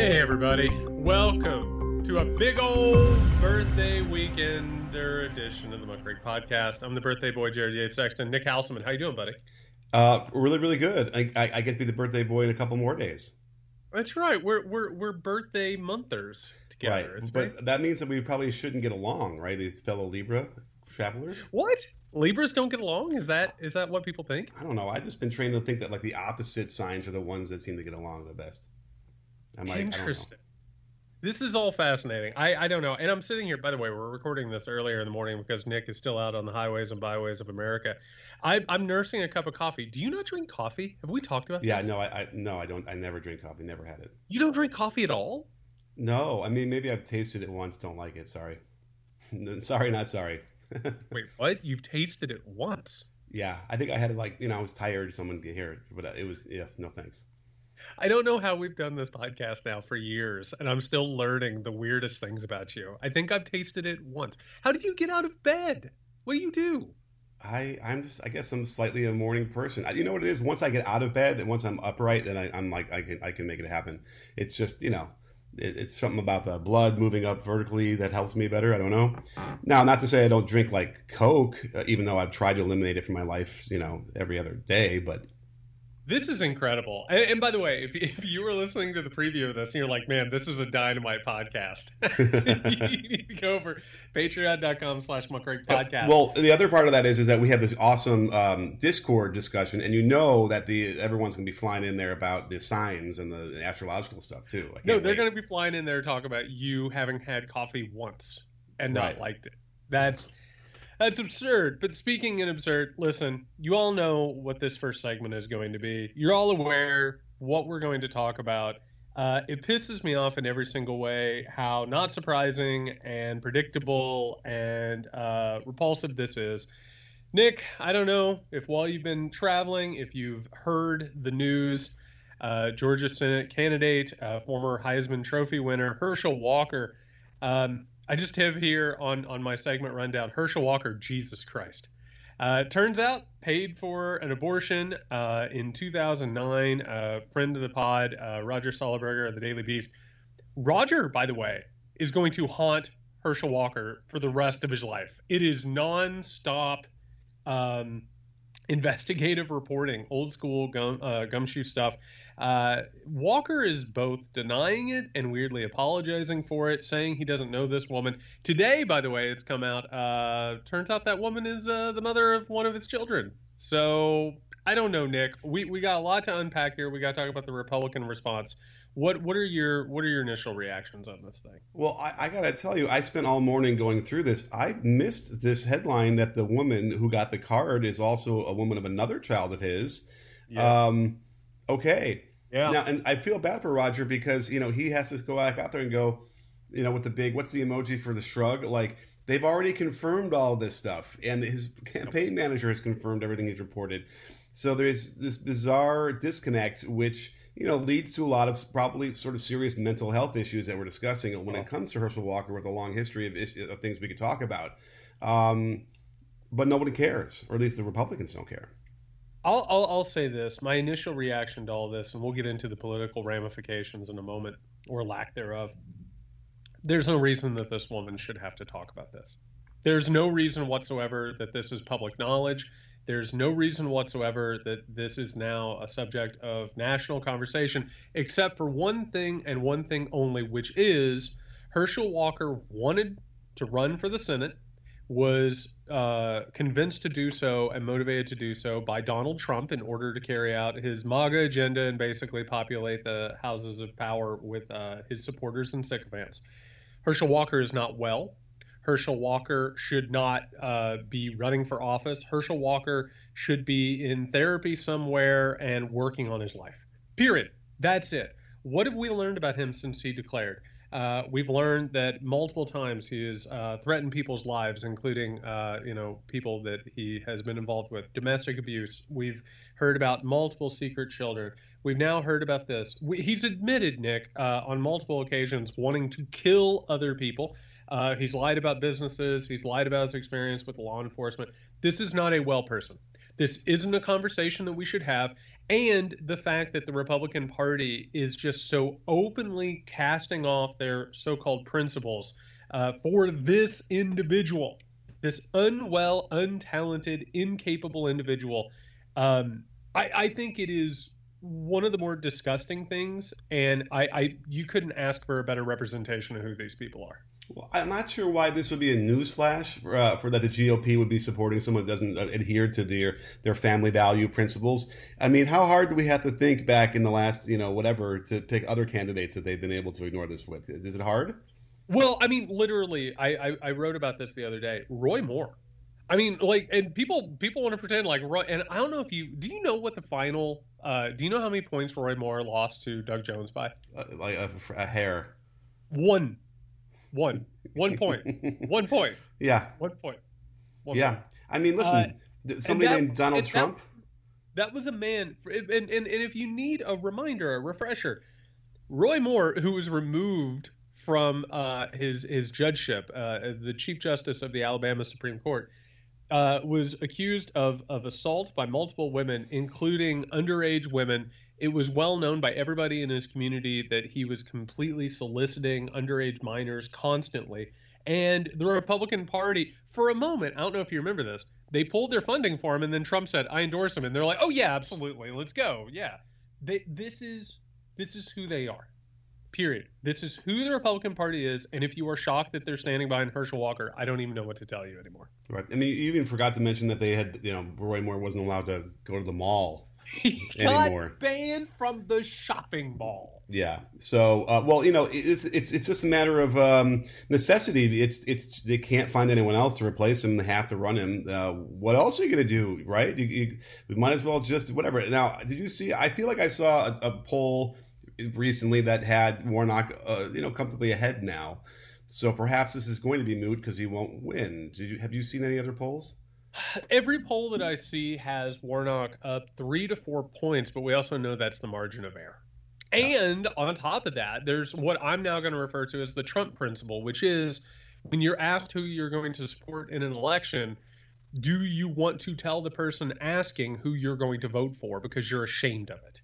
Hey, everybody. Welcome to a big old birthday weekender edition of the Muckrake Podcast. I'm the birthday boy, Jared Yates Sexton. Nick Hauselman, how you doing, buddy? Uh, really, really good. I, I, I get to be the birthday boy in a couple more days. That's right. We're we're we're birthday monthers together. right, but that means that we probably shouldn't get along, right? These fellow Libra travelers. what? Libras don't get along? Is that is that what people think? I don't know. I've just been trained to think that like the opposite signs are the ones that seem to get along the best. I'm like, I don't know. Interesting. This is all fascinating. I, I don't know. And I'm sitting here, by the way, we're recording this earlier in the morning because Nick is still out on the highways and byways of America. I, I'm nursing a cup of coffee. Do you not drink coffee? Have we talked about Yeah, this? no, I, I no, I don't. I never drink coffee. Never had it. You don't drink coffee at all? No, I mean maybe I've tasted it once. Don't like it. Sorry. sorry, not sorry. Wait, what? You've tasted it once. yeah, I think I had it like you know I was tired. Someone could hear it, but it was yeah. No thanks. I don't know how we've done this podcast now for years, and I'm still learning the weirdest things about you. I think I've tasted it once. How do you get out of bed? What do you do? I I'm just I guess I'm slightly a morning person. You know what it is? Once I get out of bed and once I'm upright, then I, I'm like I can I can make it happen. It's just you know it, it's something about the blood moving up vertically that helps me better. I don't know. Now, not to say I don't drink like Coke, uh, even though I've tried to eliminate it from my life, you know, every other day. But This is incredible. And, and by the way, if, if you were listening to the preview of this and you're like, man, this is a dynamite podcast, you need to go over patreon.com slash muckrake podcast. well, the other part of that is is that we have this awesome um, Discord discussion, and you know that the everyone's going to be flying in there about the signs and the astrological stuff too. No, they're going to be flying in there to talk about you having had coffee once and not Right. liked it. That's that's absurd. But speaking in absurd, listen, you all know what this first segment is going to be. You're all aware what we're going to talk about. Uh, it pisses me off in every single way how not surprising and predictable and uh, repulsive this is. Nick, I don't know if while you've been traveling, if you've heard the news, uh, Georgia Senate candidate, uh, former Heisman Trophy winner Herschel Walker. Um, I just have here on on my segment rundown Herschel Walker. Jesus Christ! Uh, turns out paid for an abortion uh, in 2009. A friend of the pod, uh, Roger Sollenberger of the Daily Beast. Roger, by the way, is going to haunt Herschel Walker for the rest of his life. It is nonstop um, investigative reporting, old school gum, uh, gumshoe stuff. Uh, Walker is both denying it and weirdly apologizing for it, saying he doesn't know this woman. Today, by the way, it's come out. Uh, turns out that woman is uh, the mother of one of his children. So I don't know, Nick. We we got a lot to unpack here. We got to talk about the Republican response. What what are your what are your initial reactions on this thing? Well, I, I gotta tell you, I spent all morning going through this. I missed this headline that the woman who got the card is also a woman of another child of his. Um, okay. Yeah. Now, and I feel bad for Roger because you know he has to go back out there and go, you know, with the big what's the emoji for the shrug? Like they've already confirmed all this stuff, and his campaign manager has confirmed everything he's reported. So there's this bizarre disconnect, which you know leads to a lot of probably sort of serious mental health issues that we're discussing when it comes to Herschel Walker with a long history of, is- of things we could talk about. Um, but nobody cares, or at least the Republicans don't care. I'll, I'll I'll say this. My initial reaction to all this, and we'll get into the political ramifications in a moment, or lack thereof. There's no reason that this woman should have to talk about this. There's no reason whatsoever that this is public knowledge. There's no reason whatsoever that this is now a subject of national conversation, except for one thing and one thing only, which is Herschel Walker wanted to run for the Senate was uh, convinced to do so and motivated to do so by Donald Trump in order to carry out his MAGA agenda and basically populate the houses of power with uh, his supporters and sycophants. Herschel Walker is not well. Herschel Walker should not uh, be running for office. Herschel Walker should be in therapy somewhere and working on his life. Period. That's it. What have we learned about him since he declared? Uh, we've learned that multiple times he has uh, threatened people's lives, including uh, you know people that he has been involved with, domestic abuse. We've heard about multiple secret children. We've now heard about this. We, he's admitted, Nick, uh, on multiple occasions, wanting to kill other people. Uh, he's lied about businesses. He's lied about his experience with law enforcement. This is not a well person. This isn't a conversation that we should have. And the fact that the Republican Party is just so openly casting off their so-called principles uh, for this individual, this unwell, untalented, incapable individual. Um, I, I, think it is one of the more disgusting things, and I, I you couldn't ask for a better representation of who these people are. Well, I'm not sure why this would be a newsflash uh, for that the GOP would be supporting someone that doesn't uh, adhere to their their family value principles. I mean, how hard do we have to think back in the last, you know, whatever, to pick other candidates that they've been able to ignore this with? Is it hard? Well, I mean, literally, I, I, I wrote about this the other day. Roy Moore. I mean, like, and people people want to pretend like Roy. And I don't know if you do you know what the final. Uh, do you know how many points Roy Moore lost to Doug Jones by? Uh, like a, a hair. One one. One point. One point. Yeah. One point. One yeah. Point. I mean, listen, uh, somebody that, named Donald Trump. That, that, was a man. And, and, and if you need a reminder, a refresher, Roy Moore, who was removed from uh, his his judgeship, uh, the Chief Justice of the Alabama Supreme Court, uh, was accused of of assault by multiple women, including underage women it was well known by everybody in his community that he was completely soliciting underage minors constantly. And the Republican Party, for a moment, I don't know if you remember this, they pulled their funding for him, and then Trump said, "I endorse him," and they're like, "Oh yeah, absolutely, let's go." Yeah, they, this is this is who they are. Period. This is who the Republican Party is, and if you are shocked that they're standing behind Herschel Walker, I don't even know what to tell you anymore. Right. I mean, you even forgot to mention that they had, you know, Roy Moore wasn't allowed to go to the mall he anymore. got banned from the shopping mall. Yeah. So, uh, well, you know, it's it's it's just a matter of um, necessity. It's it's they can't find anyone else to replace him. They have to run him. Uh, what else are you going to do, right? You, you, we might as well just whatever. Now, did you see? I feel like I saw a, a poll recently that had Warnock, uh, you know, comfortably ahead now. So perhaps this is going to be moot because he won't win. You have you seen any other polls? Every poll that I see has Warnock up three to four points, but we also know that's the margin of error. And on top of that, there's what I'm now going to refer to as the Trump principle, which is when you're asked who you're going to support in an election, do you want to tell the person asking who you're going to vote for because you're ashamed of it?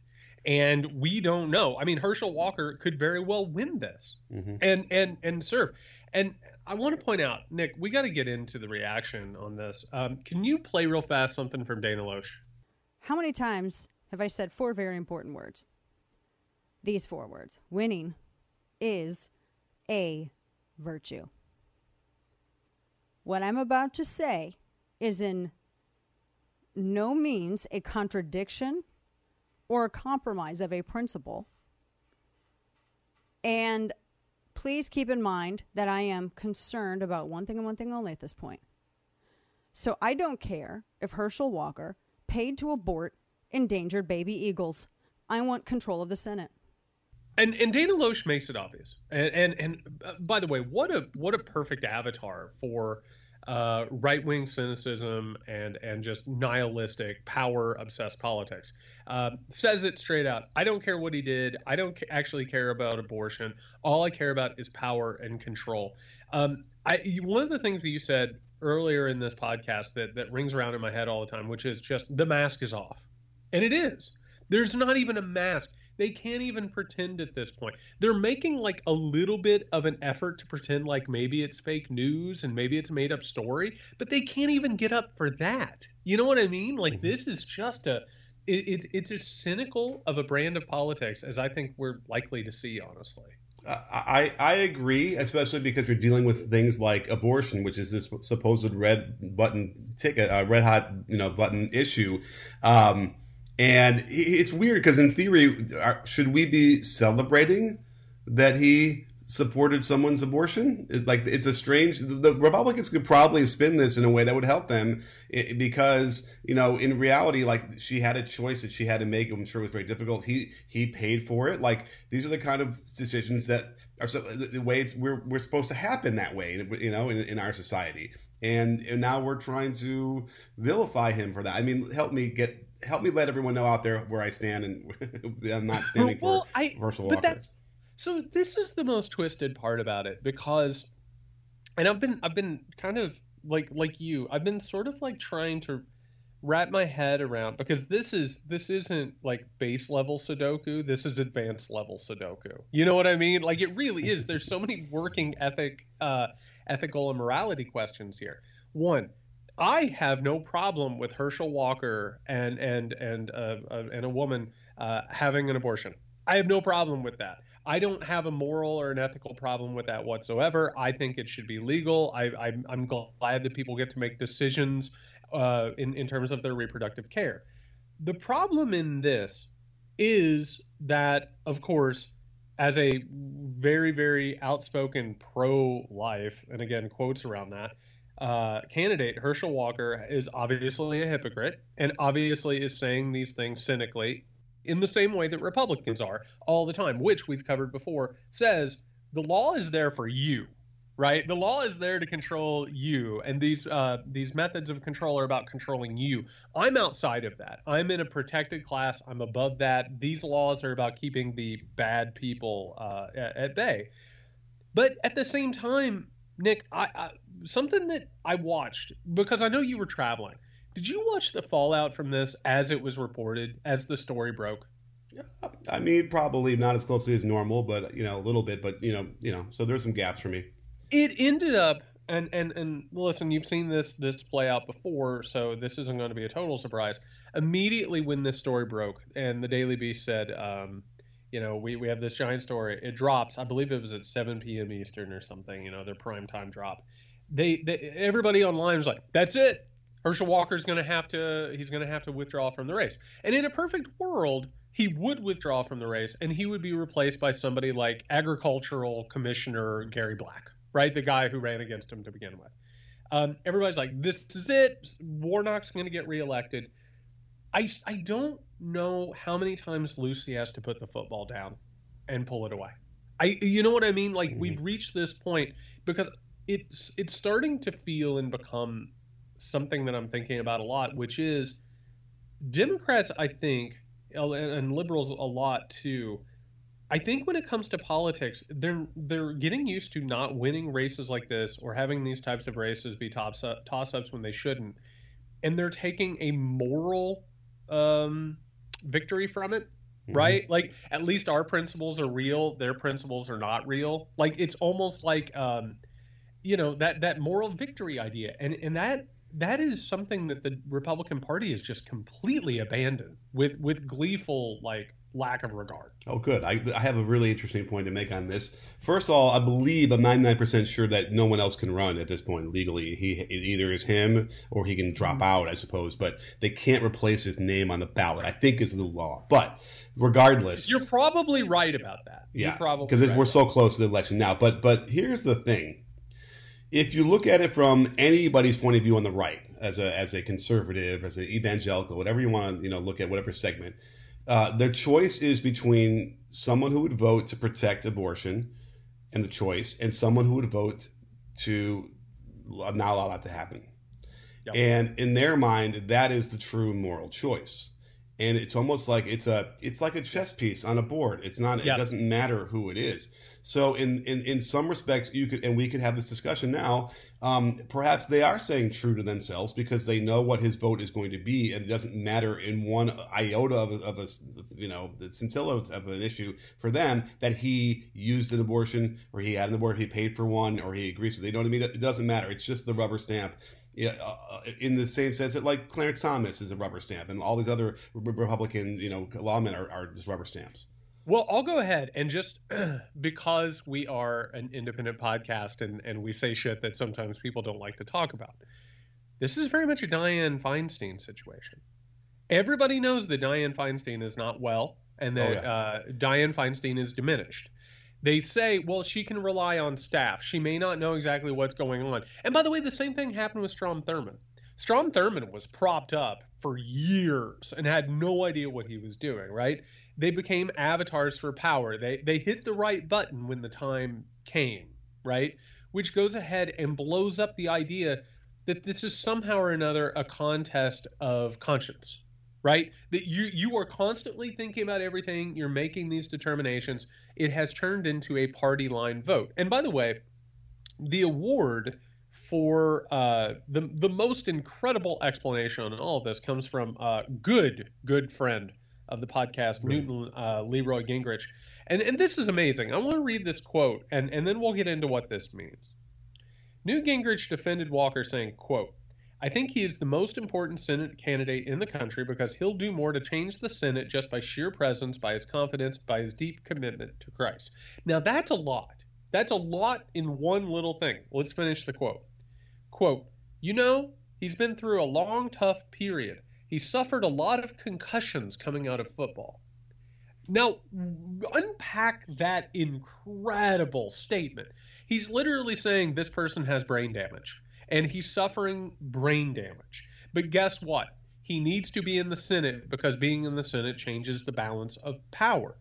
And we don't know. I mean, Herschel Walker could very well win this mm-hmm. and and and serve. And I want to point out, Nick, we got to get into the reaction on this. Um, can you play real fast something from Dana Loesch? How many times have I said four very important words? These four words winning is a virtue. What I'm about to say is in no means a contradiction or a compromise of a principle. And please keep in mind that I am concerned about one thing and one thing only at this point. So I don't care if Herschel Walker paid to abort endangered baby eagles. I want control of the Senate. And and Dana Loesch makes it obvious. And and, and uh, by the way, what a what a perfect avatar for uh, right wing cynicism and and just nihilistic power obsessed politics. Uh, says it straight out. I don't care what he did. I don't ca- actually care about abortion. All I care about is power and control. Um, I one of the things that you said earlier in this podcast that that rings around in my head all the time, which is just the mask is off, and it is. There's not even a mask. They can't even pretend at this point. They're making like a little bit of an effort to pretend like maybe it's fake news and maybe it's a made up story, but they can't even get up for that. You know what I mean? Like mm-hmm. this is just a it, it, it's as cynical of a brand of politics as I think we're likely to see, honestly. I, I agree, especially because you're dealing with things like abortion, which is this supposed red button ticket, uh, red hot you know button issue. Um, and it's weird because in theory, should we be celebrating that he supported someone's abortion? Like it's a strange. The Republicans could probably spin this in a way that would help them because you know in reality, like she had a choice that she had to make. I'm sure it was very difficult. He he paid for it. Like these are the kind of decisions that are the way it's we're we're supposed to happen that way. You know, in, in our society. And, and now we're trying to vilify him for that. I mean, help me get help me let everyone know out there where I stand, and I'm not standing well, for I, Walker. But that's so. This is the most twisted part about it because, and I've been I've been kind of like like you. I've been sort of like trying to wrap my head around because this is this isn't like base level Sudoku. This is advanced level Sudoku. You know what I mean? Like it really is. There's so many working ethic, uh, ethical and morality questions here. One, I have no problem with Herschel Walker and and and uh, uh, and a woman uh, having an abortion. I have no problem with that. I don't have a moral or an ethical problem with that whatsoever. I think it should be legal. I, am glad that people get to make decisions uh, in, in terms of their reproductive care. The problem in this is that, of course, as a very, very outspoken pro life, and again, quotes around that, uh, candidate, Herschel Walker, is obviously a hypocrite and obviously is saying these things cynically in the same way that Republicans are all the time, which we've covered before, says the law is there for you, right? The law is there to control you, and these uh, these methods of control are about controlling you. I'm outside of that. I'm in a protected class. I'm above that. These laws are about keeping the bad people uh, at, at, bay. But at the same time, Nick, I, I, something that I watched because I know you were traveling. Did you watch the fallout from this as it was reported, as the story broke? I mean, probably not as closely as normal, but you know, a little bit. But you know, you know, so there's some gaps for me. It ended up, and and and listen, you've seen this this play out before, so this isn't going to be a total surprise. Immediately when this story broke, and the Daily Beast said, um, you know, we we have this giant story. It drops. I believe it was at 7 p.m. Eastern or something. You know, their prime time drop. They, they everybody online was like, "That's it. Herschel Walker's going to have to he's going to have to withdraw from the race. And in a perfect world, he would withdraw from the race and he would be replaced by somebody like agricultural commissioner Gary Black, right? The guy who ran against him to begin with. Um, everybody's like, this is it. Warnock's going to get reelected. I, I don't know how many times Lucy has to put the football down and pull it away. I you know what I mean? Like mm-hmm. we've reached this point because it's it's starting to feel and become something that I'm thinking about a lot, which is Democrats, I think, and liberals a lot too. I think when it comes to politics, they're they're getting used to not winning races like this or having these types of races be toss ups when they shouldn't, and they're taking a moral um, victory from it, mm-hmm. right? Like at least our principles are real, their principles are not real. Like it's almost like um, you know that that moral victory idea, and and that that is something that the Republican Party has just completely abandoned with with gleeful like lack of regard. Oh, good. I, I have a really interesting point to make on this. First of all, I believe I'm 99% sure that no one else can run at this point legally. He it either is him or he can drop mm-hmm. out, I suppose. But they can't replace his name on the ballot. I think is the law. But regardless, you're probably right about that. Yeah, probably because right we're so close to the election now. But but here's the thing if you look at it from anybody's point of view on the right, as a as a conservative, as an evangelical, whatever you want to you know look at, whatever segment, uh, their choice is between someone who would vote to protect abortion, and the choice, and someone who would vote to not allow that to happen. Yep. And in their mind, that is the true moral choice. And it's almost like it's a it's like a chess piece on a board. It's not. It doesn't matter who it is. So in, in, in some respects, you could, and we could have this discussion now. Um, perhaps they are staying true to themselves because they know what his vote is going to be, and it doesn't matter in one iota of a, of a you know the scintilla of, an issue for them that he used an abortion or he had an abortion, he paid for one, or he agrees. with. They know what I mean. It doesn't matter. It's just the rubber stamp. Yeah, uh, uh, in the same sense that like Clarence Thomas is a rubber stamp, and all these other Republican, you know, lawmen are, are just rubber stamps. Well, I'll go ahead and just because we are an independent podcast and, and we say shit that sometimes people don't like to talk about. This is very much a Dianne Feinstein situation. Everybody knows that Dianne Feinstein is not well and that oh, yeah. uh, Dianne Feinstein is diminished. They say, well, she can rely on staff. She may not know exactly what's going on. And by the way, the same thing happened with Strom Thurmond. Strom Thurmond was propped up for years and had no idea what he was doing, right? they became avatars for power. They they hit the right button when the time came, right? Which goes ahead and blows up the idea that this is somehow or another a contest of conscience, right? That you you are constantly thinking about everything, you're making these determinations. It has turned into a party line vote. And by the way, the award for uh, the the most incredible explanation on all of this comes from uh, good good friend of the podcast, right. Newton uh, Leroy Gingrich, and and this is amazing. I want to read this quote, and and then we'll get into what this means. Newt Gingrich defended Walker, saying, "quote I think he is the most important Senate candidate in the country because he'll do more to change the Senate just by sheer presence, by his confidence, by his deep commitment to Christ. Now, that's a lot. That's a lot in one little thing. Let's finish the quote. Quote, You know, he's been through a long, tough period. He suffered a lot of concussions coming out of football. Now, unpack that incredible statement. He's literally saying this person has brain damage and he's suffering brain damage. But guess what? He needs to be in the Senate because being in the Senate changes the balance of power.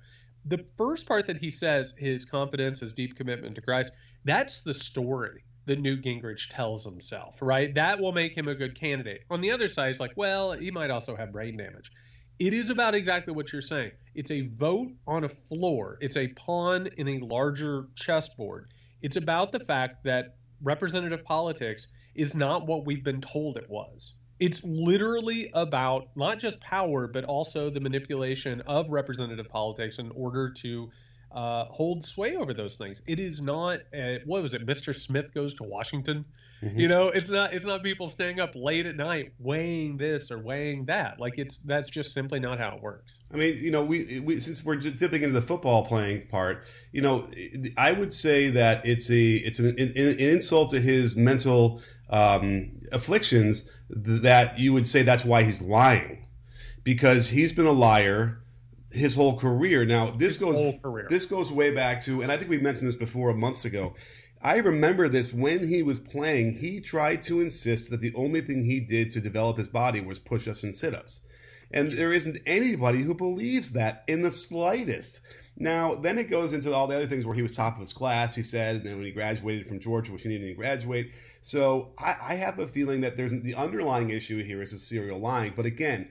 The first part that he says, his confidence, his deep commitment to Christ, that's the story that Newt Gingrich tells himself, right? That will make him a good candidate. On the other side, it's like, well, he might also have brain damage. It is about exactly what you're saying. It's a vote on a floor, it's a pawn in a larger chessboard. It's about the fact that representative politics is not what we've been told it was. It's literally about not just power, but also the manipulation of representative politics in order to uh, hold sway over those things. It is not a, what was it? Mr. Smith goes to Washington. Mm-hmm. You know, it's not it's not people staying up late at night weighing this or weighing that. Like it's that's just simply not how it works. I mean, you know, we, we since we're dipping into the football playing part, you know, I would say that it's a it's an, an, an insult to his mental um, afflictions that you would say that's why he's lying because he's been a liar his whole career. Now this his goes this goes way back to, and I think we mentioned this before months ago. I remember this when he was playing. He tried to insist that the only thing he did to develop his body was push-ups and sit-ups, and there isn't anybody who believes that in the slightest. Now, then it goes into all the other things where he was top of his class, he said, and then when he graduated from Georgia, which he didn't even graduate. So I, I have a feeling that there's the underlying issue here is a serial lying. But again,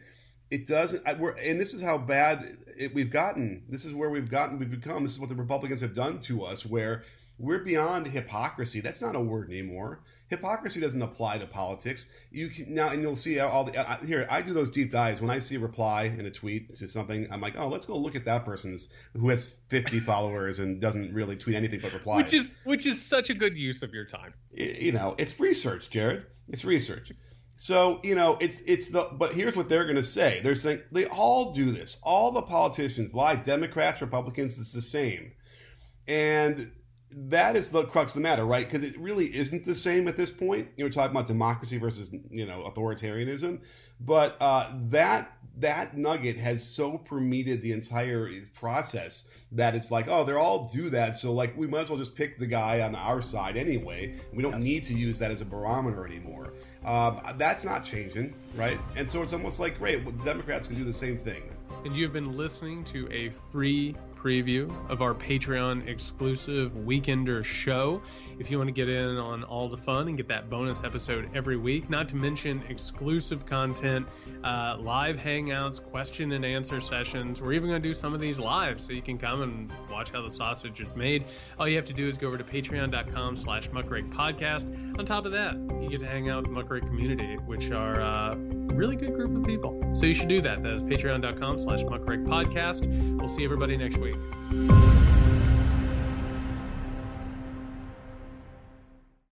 it doesn't. We're, and this is how bad it, we've gotten. This is where we've gotten. We've become. This is what the Republicans have done to us. Where we're beyond hypocrisy. That's not a word anymore. Hypocrisy doesn't apply to politics. You can now, and you'll see all the uh, here. I do those deep dives when I see a reply in a tweet to something. I'm like, oh, let's go look at that person's who has 50 followers and doesn't really tweet anything but replies. Which is which is such a good use of your time. You know, it's research, Jared. It's research. So you know, it's it's the. But here's what they're going to say. They're saying they all do this. All the politicians lie. Democrats, Republicans, it's the same, and that is the crux of the matter, right? Because it really isn't the same at this point. You know, we're talking about democracy versus you know authoritarianism, but uh, that that nugget has so permeated the entire process that it's like, oh, they're all do that, so like we might as well just pick the guy on our side anyway. We don't need to use that as a barometer anymore. Um, that's not changing, right? And so it's almost like, great, well, the Democrats can do the same thing. And you have been listening to a free preview of our Patreon exclusive Weekender show. If you want to get in on all the fun and get that bonus episode every week, not to mention exclusive content, uh, live hangouts, question and answer sessions. We're even going to do some of these live so you can come and watch how the sausage is made. All you have to do is go over to patreon.com slash muckrake podcast. On top of that, you get to hang out with the muckrake community, which are uh, really good group of people. So you should do that. That is patreon.com slash muckrake podcast. We'll see everybody next week.